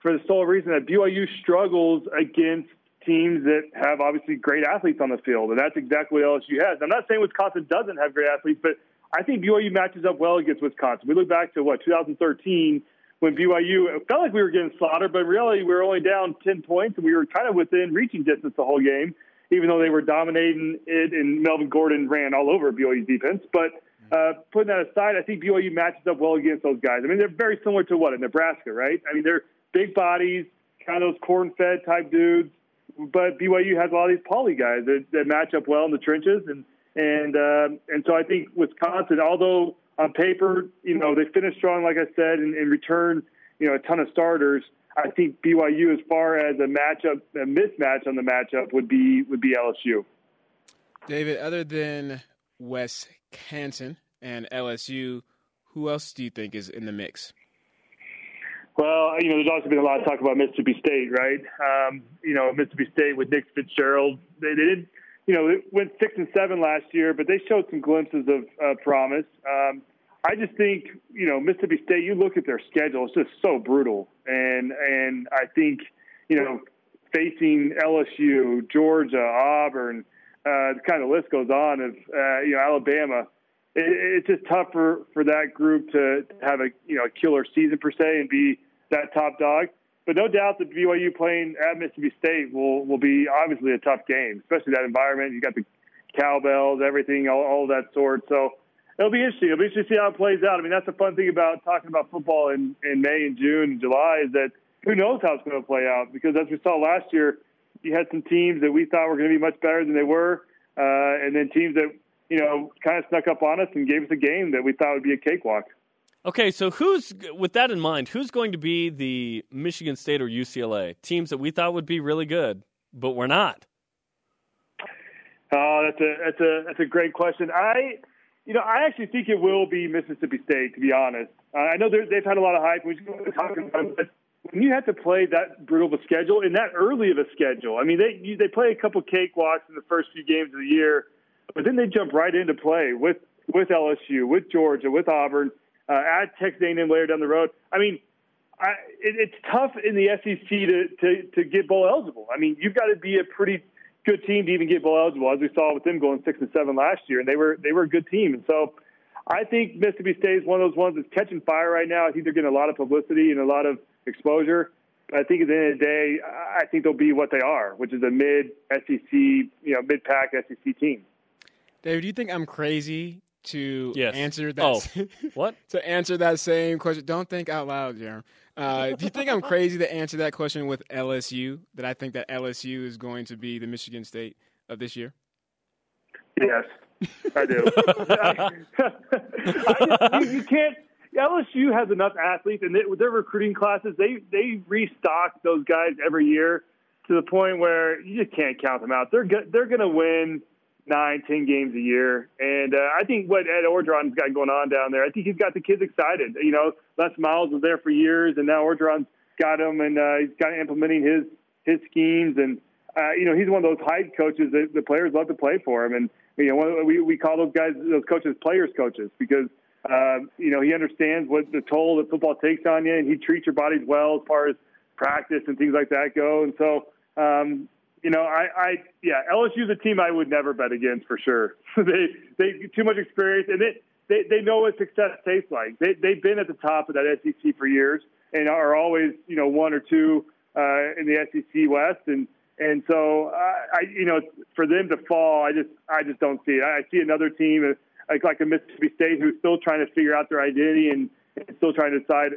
for the sole reason that BYU struggles against teams that have obviously great athletes on the field, and that's exactly what LSU has. I'm not saying Wisconsin doesn't have great athletes, but I think BYU matches up well against Wisconsin. We look back to what 2013 when BYU it felt like we were getting slaughtered, but in reality we were only down 10 points and we were kind of within reaching distance the whole game, even though they were dominating it and Melvin Gordon ran all over BYU's defense. But uh, putting that aside, I think BYU matches up well against those guys. I mean, they're very similar to what in Nebraska, right? I mean, they're big bodies, kind of those corn-fed type dudes. But BYU has a lot of these poly guys that, that match up well in the trenches, and and uh, and so I think Wisconsin, although on paper, you know, they finished strong, like I said, and, and return, you know, a ton of starters. I think BYU, as far as a matchup, a mismatch on the matchup, would be would be LSU. David, other than Wes Canton and LSU, who else do you think is in the mix? Well, you know, there's also been a lot of talk about Mississippi State, right? Um, you know, Mississippi State with Nick Fitzgerald, they, they did, you know, it went six and seven last year, but they showed some glimpses of uh, promise. Um, I just think, you know, Mississippi State. You look at their schedule; it's just so brutal, and and I think, you know, facing LSU, Georgia, Auburn, uh, the kind of list goes on of uh, you know Alabama. It, it's just tough for, for that group to have a you know a killer season per se and be that top dog. But no doubt that BYU playing at Mississippi State will will be obviously a tough game, especially that environment. You got the cowbells, everything, all, all that sort. So it'll be interesting. It'll be interesting to see how it plays out. I mean, that's the fun thing about talking about football in, in May and June and July is that who knows how it's going to play out? Because as we saw last year, you had some teams that we thought were going to be much better than they were, uh, and then teams that you know kind of snuck up on us and gave us a game that we thought would be a cakewalk. Okay, so who's with that in mind? Who's going to be the Michigan State or UCLA teams that we thought would be really good, but we're not? Oh, that's a that's a that's a great question. I, you know, I actually think it will be Mississippi State. To be honest, uh, I know they've had a lot of hype. We just talking about it, but when you have to play that brutal of a schedule and that early of a schedule, I mean, they you, they play a couple cakewalks in the first few games of the year, but then they jump right into play with with LSU, with Georgia, with Auburn, uh, at Texas A&M later down the road. I mean, I, it, it's tough in the SEC to, to to get bowl eligible. I mean, you've got to be a pretty good team to even get bowl eligible, as we saw with them going six and seven last year, and they were they were a good team. And so, I think Mississippi State is one of those ones that's catching fire right now. I think they're getting a lot of publicity and a lot of exposure. But I think at the end of the day, I think they'll be what they are, which is a mid SEC, you know, mid pack SEC team. David, do you think I'm crazy to Yes. answer that? Oh, what? to answer that same question. Don't think out loud, Jarom. Uh, do you think I'm crazy to answer that question with LSU? That I think that LSU is going to be the Michigan State of this year? Yes, I do. I, you, you can't. LSU has enough athletes, and they, with their recruiting classes, they they restock those guys every year to the point where you just can't count them out. They're go, they're going to win nine, ten games a year, and uh, I think what Ed Orgeron's got going on down there, I think he's got the kids excited. You know, Les Miles was there for years, and now Orgeron's got him, and uh, he's kind of implementing his his schemes, and uh, you know, he's one of those hype coaches that the players love to play for him, and you know, we we call those guys those coaches players coaches because um, you know he understands what the toll that football takes on you, and he treats your bodies well as far as practice and things like that go. And so, um, you know, I, I yeah, LSU's a team I would never bet against for sure. they they too much experience, and they they, they know what success tastes like. They they've been at the top of that SEC for years and are always you know one or two uh, in the SEC West and. And so, uh, I, you know, for them to fall, I just, I just don't see it. I see another team uh, like, like a Mississippi State who's still trying to figure out their identity and, and still trying to decide,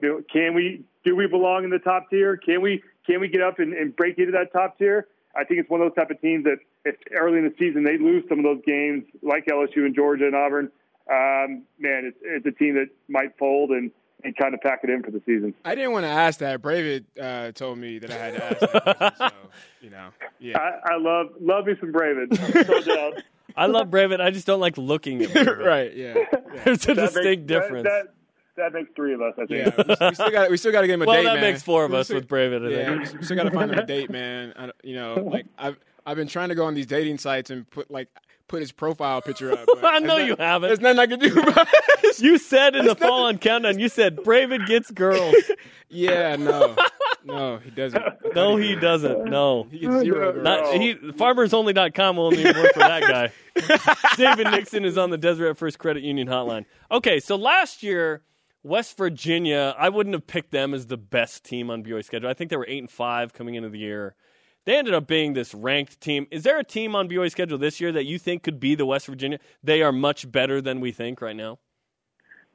you know, can we, do we belong in the top tier? Can we, can we get up and, and break into that top tier? I think it's one of those type of teams that if early in the season they lose some of those games, like LSU and Georgia and Auburn, um, man, it's, it's a team that might fold and, and kind of pack it in for the season. I didn't want to ask that. Bravid uh, told me that I had to ask that. question, so, you know, yeah. I, I love love me some Braven, no. I love Braven. I just don't like looking at Braven. right, yeah. There's a That distinct that- difference. That, that, makes three of us, I think. Yeah, we, we still got we still got to get him a well, date, that man. makes four of We us still- with Braven. I Yeah, think. we still got to find him a date, man. I, you know, like I've I've been trying to go on these dating sites and put like put his profile picture up. I know there's you haven't. There's nothing I can do about it. You said in the fall on countdown, you said Braven gets girls. Yeah, no, no, he doesn't. No, he doesn't. No. He gets zero girls. Not, he, farmersonly.com will only work for that guy. David Nixon is on the Deseret First Credit Union hotline. Okay, so last year, West Virginia, I wouldn't have picked them as the best team on BYU's schedule. I think they were 8 and 5 coming into the year. They ended up being this ranked team. Is there a team on BYU's schedule this year that you think could be the West Virginia? They are much better than we think right now.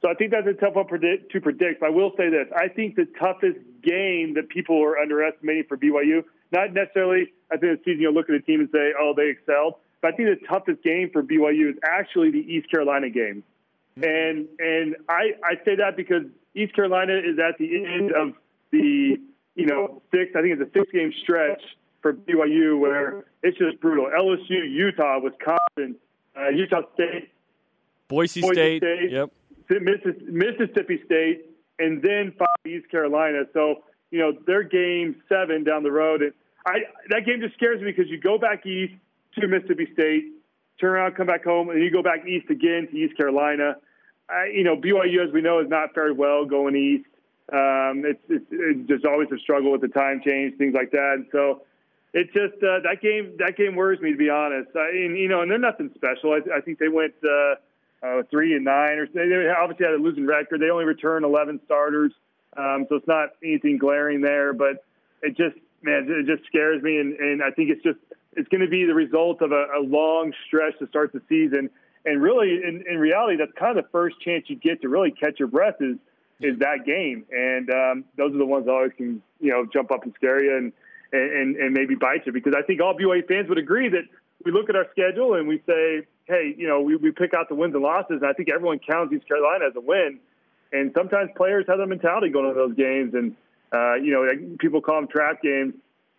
So I think that's a tough one predict, to predict. But I will say this: I think the toughest game that people are underestimating for BYU, not necessarily end of the season, you'll look at a team and say, "Oh, they excelled." But I think the toughest game for BYU is actually the East Carolina game, and and I I say that because East Carolina is at the end of the you know six. I think it's a six game stretch for BYU where it's just brutal. LSU, Utah, Wisconsin, uh, Utah State, Boise, Boise State. State. Yep. Mississippi State, and then five East Carolina. So you know they're game seven down the road, and I that game just scares me because you go back east to Mississippi State, turn around, come back home, and you go back east again to East Carolina. I, you know BYU, as we know, is not fared well going east. Um, it's, it's, it's just always a struggle with the time change, things like that. And so it just uh, that game that game worries me to be honest. I, and you know, and they're nothing special. I, I think they went. Uh, uh, three and nine, or they they obviously had a losing record. They only returned 11 starters, um, so it's not anything glaring there. But it just, man, it just scares me, and, and I think it's just it's going to be the result of a, a long stretch to start the season. And really, in, in reality, that's kind of the first chance you get to really catch your breath is is that game. And um, those are the ones that always can you know jump up and scare you and and and maybe bite you because I think all BYU fans would agree that we look at our schedule and we say, hey, you know, we, we pick out the wins and losses, and I think everyone counts East Carolina as a win. And sometimes players have that mentality going into those games, and uh, you know, like, people call them trap games.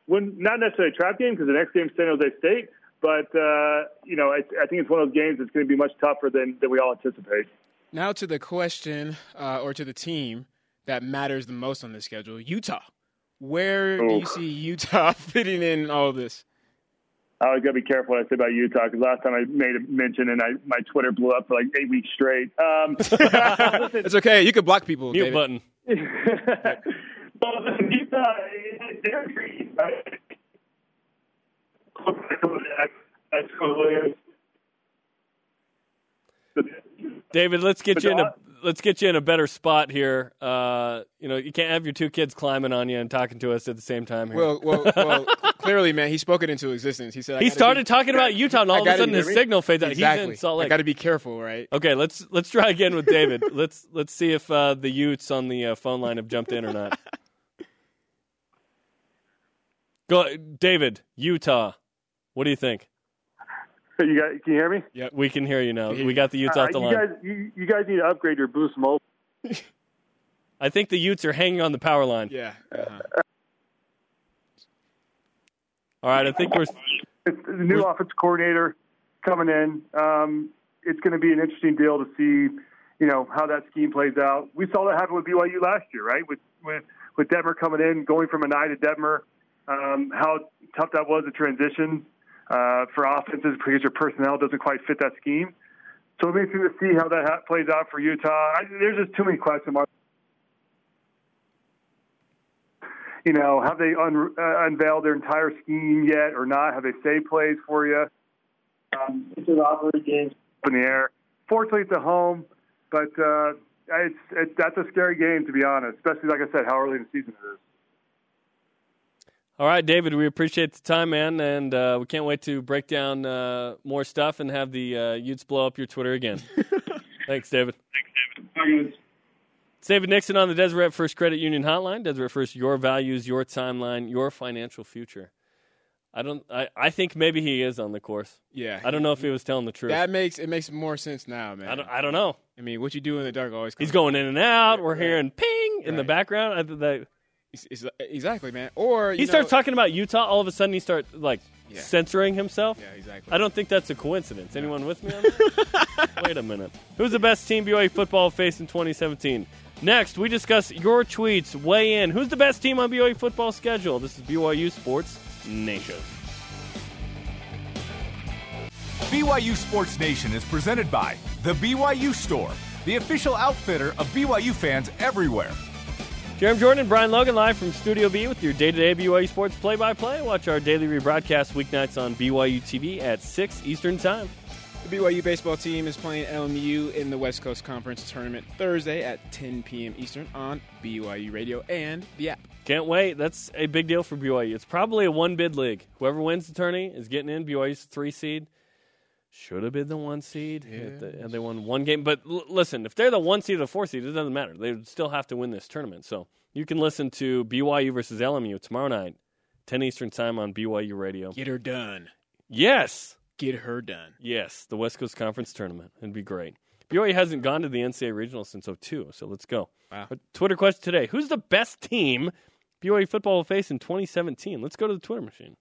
When not necessarily a trap game because the next game is San Jose State, but uh, you know, I, I think it's one of those games that's going to be much tougher than than we all anticipate. Now to the question, uh, or to the team that matters the most on the schedule, Utah. Where do you see Utah fitting in all of this? I was gonna be careful what I say about Utah because last time I made a mention and I my Twitter blew up for like eight weeks straight. Um, listen, It's okay. You can block people. Mute David. button. well, listen, Utah, they're great. right? David, let's get you in a let's get you in a better spot here. Uh, you know, you can't have your two kids climbing on you and talking to us at the same time here. Well, well, well. clearly, man, he spoke it into existence. He said I he started be- talking about Utah, and all of a sudden his signal fades out. Exactly. He's in Salt I got to be careful, right? Okay, let's let's try again with David. let's let's see if uh, the Utes on the uh, phone line have jumped in or not. Go, David, Utah. What do you think? You guys, can you hear me? Yeah, we can hear you now. We got the Utes Uh, off the you line. guys, you, you guys need to upgrade your Boost Mobile. I think the Utes are hanging on the power line. Yeah. Uh-huh. All right, I think we're. It's the new offense coordinator coming in. Um, it's going to be an interesting deal to see, you know, how that scheme plays out. We saw that happen with BYU last year, right? With with with Detmer coming in, going from Anae to Detmer, um, how tough that was a transition uh, for offenses because your personnel doesn't quite fit that scheme. So it makes me to see how that ha- plays out for Utah. I, there's just too many question marks. You know, have they un- uh, unveiled their entire scheme yet or not? Have they saved plays for you? Um, it's an operate games up in the air. Fortunately, it's at home, but uh, it's, it's that's a scary game to be honest. Especially like I said, how early in the season it is. All right, David, we appreciate the time, man, and uh, we can't wait to break down uh, more stuff and have the uh, Utes blow up your Twitter again. Thanks, David. Thanks, David David Nixon on the Deseret First Credit Union Hotline. Deseret First, your values, your timeline, your financial future. I don't. I, I think maybe he is on the course. Yeah. I don't know if he was telling the truth. That makes it makes more sense now, man. I don't. I don't know. I mean, what you do in the dark always. He's going in and out. We're hearing ping in the background. I, th- that, It's- it's- exactly, man. Or you he know, starts talking about Utah. All of a sudden, he starts like Yeah. censoring himself. Yeah, exactly. I don't think that's a coincidence. Anyone with me on that? Wait a minute. Who's the best team BYU football faced in 2017? Next, we discuss your tweets. Weigh in. Who's the best team on BYU football schedule? This is BYU Sports Nation. BYU Sports Nation is presented by The BYU Store, the official outfitter of BYU fans everywhere. Jeremy Jordan Brian Logan live from Studio B with your day-to-day BYU sports play-by-play. Watch our daily rebroadcast weeknights on BYU TV at 6 Eastern Time. The BYU baseball team is playing LMU in the West Coast Conference Tournament Thursday at 10 p.m. Eastern on BYU Radio and the app. Can't wait. That's a big deal for BYU. It's probably a one-bid league. Whoever wins the tourney is getting in. BYU's three seed. Should have been the one seed. If they, had they won one game. But l- listen, if they're the one seed or the four seed, it doesn't matter. They would still have to win this tournament. So you can listen to BYU versus LMU tomorrow night, 10 Eastern Time on BYU Radio. Get her done. Yes. Get her done. Yes, the West Coast Conference tournament. It'd be great. BYU hasn't gone to the NCAA regional since 02, so let's go. Wow. But Twitter question today: Who's the best team BYU football will face in 2017? Let's go to the Twitter machine.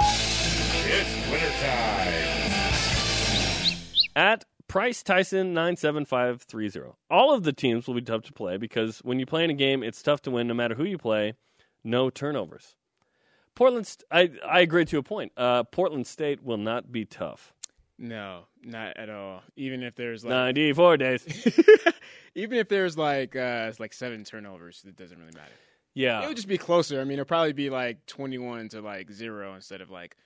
It's winter time. At Price Tyson nine seven five three zero. All of the teams will be tough to play because when you play in a game, it's tough to win no matter who you play. No turnovers. Portland, St- I I agree to a point. Uh, Portland State will not be tough. No, not at all. Even if there's like, Ninety four days. even if there's like, uh, like seven turnovers, it doesn't really matter. Yeah, It would just be closer. I mean, it'll probably be like 21 to like zero instead of like,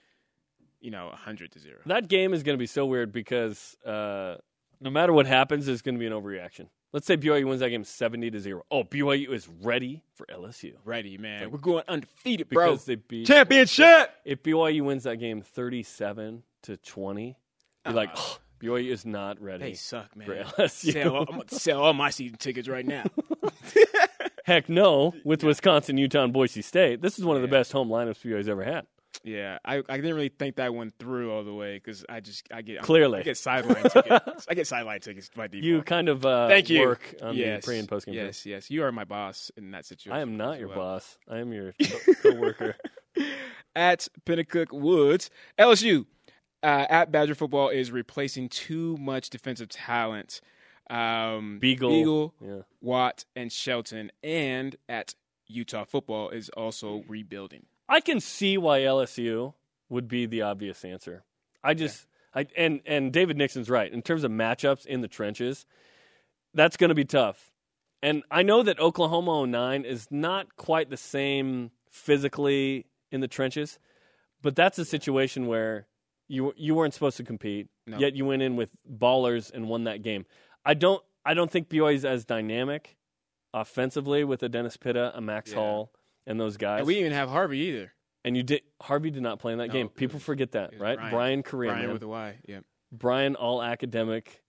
you know, 100 to zero. That game is going to be so weird because uh, no matter what happens, there's going to be an overreaction. Let's say BYU wins that game seventy to zero. Oh, BYU is ready for LSU Ready, man. Like- We're going undefeated, bro. because they beat. Championship. If BYU wins that game thirty-seven to twenty, you're like, oh, BYU is not ready. They suck, man. For LSU. Sell, I'm going to sell all my season tickets right now. Heck no, with Wisconsin, Utah, and Boise State. This is one of the best home lineups BYU's ever had. Yeah, I, I didn't really think that one through all the way because I just I get Clearly. I get sideline tickets. I get sideline tickets by default. You kind of uh, Thank you. work on yes, the pre and post game. Yes, yes, you are my boss in that situation. I am not your well. boss. I am your co- coworker. at Pinnacook Woods. LSU uh, at Badger football is replacing too much defensive talent. Um, Biegel. Biegel, Yeah. Watt, and Shelton. And at Utah football is also rebuilding. I can see why LSU would be the obvious answer. I just I and and David Nixon's right in terms of matchups in the trenches. That's going to be tough. And I know that Oklahoma 09 is not quite the same physically in the trenches, but that's a situation where you you weren't supposed to compete, No. yet you went in with ballers and won that game. I don't I don't think BYU is as dynamic offensively with a Dennis Pitta, a Max Yeah. Hall, and those guys. And we didn't even have Harvey either. And you did Harvey did not play in that No, game. People was- forget that, right? Brian. Bryan Kariya, Brian man. with a Y. Yeah. Brian, all academic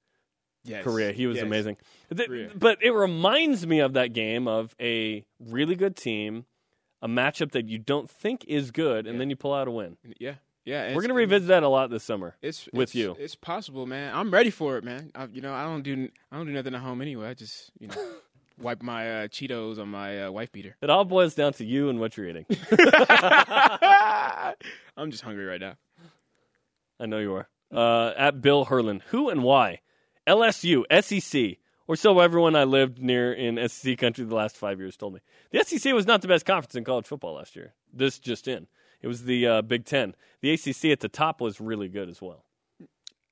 Yes. Kariya. He was Yes. amazing. Kariya. But it reminds me of that game of a really good team, a matchup that you don't think is good, and Yeah. then you pull out a win. Yeah. Yeah. We're going to revisit that a lot this summer. It's with it's- you. It's possible, man. I'm ready for it, man. I, you know, I don't do I don't do nothing at home anyway. I just you know wipe my uh, Cheetos on my uh, wife beater. It all boils down to you and what you're eating. I'm just hungry right now. I know you are. Uh, at Bill Herlin, who and why? LSU, SEC, or so everyone I lived near in SEC country the last five years told me. The SEC was not the best conference in college football last year. This just in. It was the uh, Big Ten. The ACC at the top was really good as well.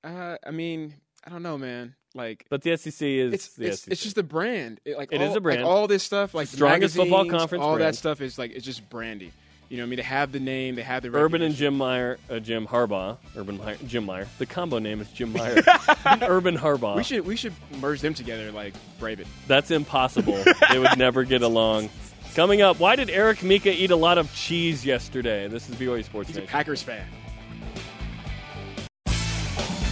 Uh, I mean, I don't know, man. Like But the SEC is it's the it's, SEC. it's just a brand. It, like It all, is a brand. Like all this stuff, like the strongest football magazines, conference All brand. that stuff is like it's just brandy. You know, what I mean, they have the name, they have the Urban and recognition. Jim Meyer, uh, Jim Harbaugh, Urban Meyer, Jim Meyer. The combo name is Jim Meyer. Urban Harbaugh. We should we should merge them together like Brave it. That's impossible. they would never get along. Coming up, why did Eric Mika eat a lot of cheese yesterday? This is BYU Sports He's a Nation. Packers fan.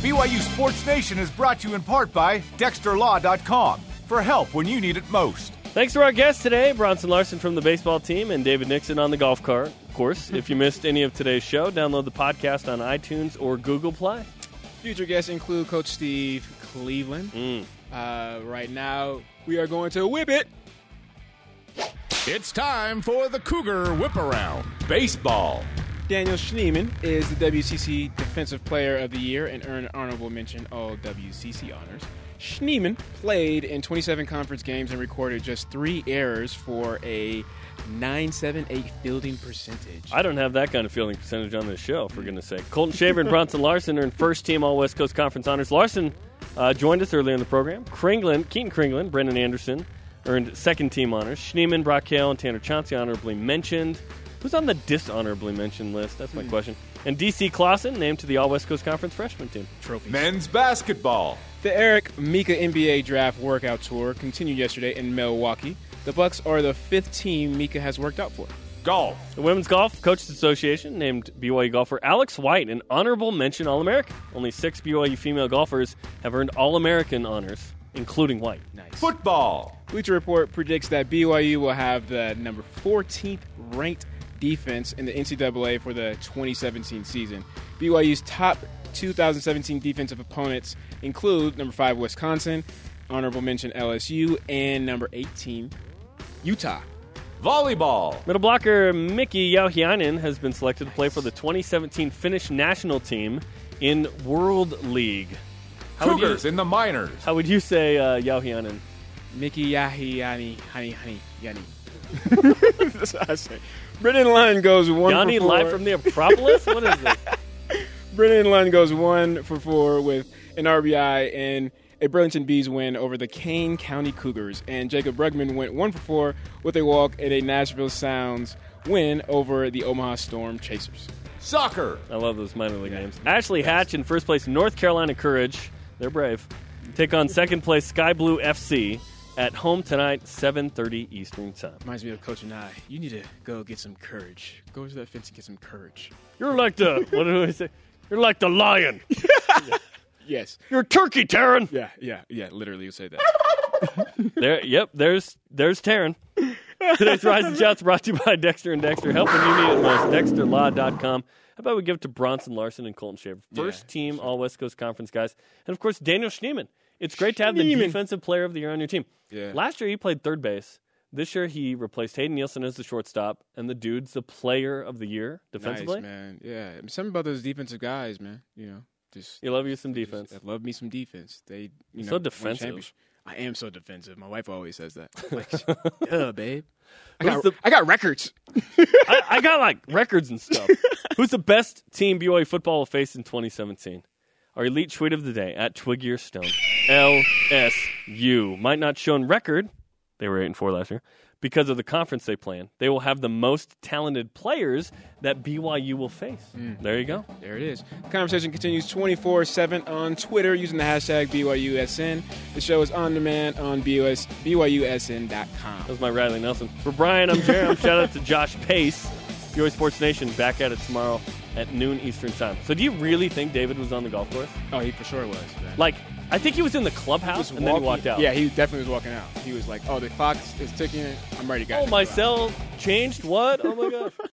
BYU Sports Nation is brought to you in part by DexterLaw.com for help when you need it most. Thanks to our guests today, Bronson Larson from the baseball team and David Nixon on the golf cart. Of course, if you missed any of today's show, download the podcast on iTunes or Google Play. Future guests include Coach Steve Cleveland. Mm. Uh, right now, we are going to whip it. It's time for the Cougar Whip Around. Baseball. Daniel Schneeman is the WCC Defensive Player of the Year and earned honorable mention all WCC honors. Schneeman played in 27 conference games and recorded just three errors for a 978 fielding percentage. I don't have that kind of fielding percentage on this show, for goodness sake. Colton Shaver and Bronson Larson earned first team All West Coast Conference honors. Larson uh, joined us earlier in the program. Kringlen, Keaton Kringlen, Brendan Anderson earned second team honors. Schneeman, Brock Hale, and Tanner Chauncey honorably mentioned. Who's on the dishonorably mentioned list? That's my hmm. question. And DC Clausen named to the All West Coast Conference freshman team. Trophy. Men's basketball. The Eric Mika NBA Draft Workout Tour continued yesterday in Milwaukee. The Bucks are the fifth team Mika has worked out for. Golf. The Women's Golf Coaches Association named BYU golfer Alex White an honorable mention All American. Only six BYU female golfers have earned All American honors, including White. Nice. Football. Bleacher Report predicts that BYU will have the number 14th ranked defense in the NCAA for the 2017 season. BYU's top 2017 defensive opponents include number 5 Wisconsin, honorable mention LSU, and number 18 Utah. Volleyball. Middle blocker Mickey Yauhianen has been selected to play for the 2017 Finnish national team in World League. How would you, Cougars in the minors. how would you say uh, Yauhianen? Mickey Yahi Yani Honey Honey Yani. That's what I say. Brennan Lund goes one Yanni for four. live from the Acropolis? what is this? Brennan Lund goes one for four with an RBI and a Burlington Bees win over the Kane County Cougars. And Jacob Bregman went one for four with a walk and a Nashville Sounds win over the Omaha Storm Chasers. Soccer. I love those minor league names. Ashley Hatch in first place, North Carolina Courage. They're brave. Take on second place Sky Blue FC at home tonight, 7:30 Eastern Time. Reminds me of Coach and I. You need to go get some courage. Go to that fence and get some courage. You're like the what do I say? You're like the lion. Yes. You're turkey, Taryn. Yeah, yeah, yeah. Literally, you say that. There, yep. There's there's Taryn. Today's Rise and Shouts brought to you by Dexter and Dexter. Help when you need it most. DexterLaw.com. How about we give it to Bronson Larson and Colton Shaver? First team All West Coast Conference guys. And of course, Daniel Schneeman. It's great to have the defensive player of the year on your team. Yeah. Last year, he played third base. This year, he replaced Hayden Nielsen as the shortstop, and the dude's the player of the year defensively. Nice, man. Yeah. I mean, something about those defensive guys, man. You know, just You love you some defense. I love me some defense. They, you know, so defensive. I am so defensive. My wife always says that. Like, yeah, babe. I got, the- I got records. I, I got like records and stuff. Who's the best team BYU football will face in 2017? Our elite tweet of the day at Twiggier Stone. LSU might not show in record. They were eight and four last year. because of the conference they play in. They will have the most talented players that BYU will face. Hmm. There you go. There it is. Conversation continues 24 7 on Twitter using the hashtag BYUSN. The show is on demand on BYUS, BYUSN.com. That was my Riley Nelson. For Brian, I'm Jeremy. Shout out to Josh Pace. BYU Sports Nation back at it tomorrow at noon Eastern Time. So, do you really think David was on the golf course? Oh, he for sure was. Like, I think he was in the clubhouse and then he walked out. Yeah, he definitely was walking out. He was like, oh, the clock is ticking. I'm ready to go. Oh, my cell changed. What? Oh my gosh.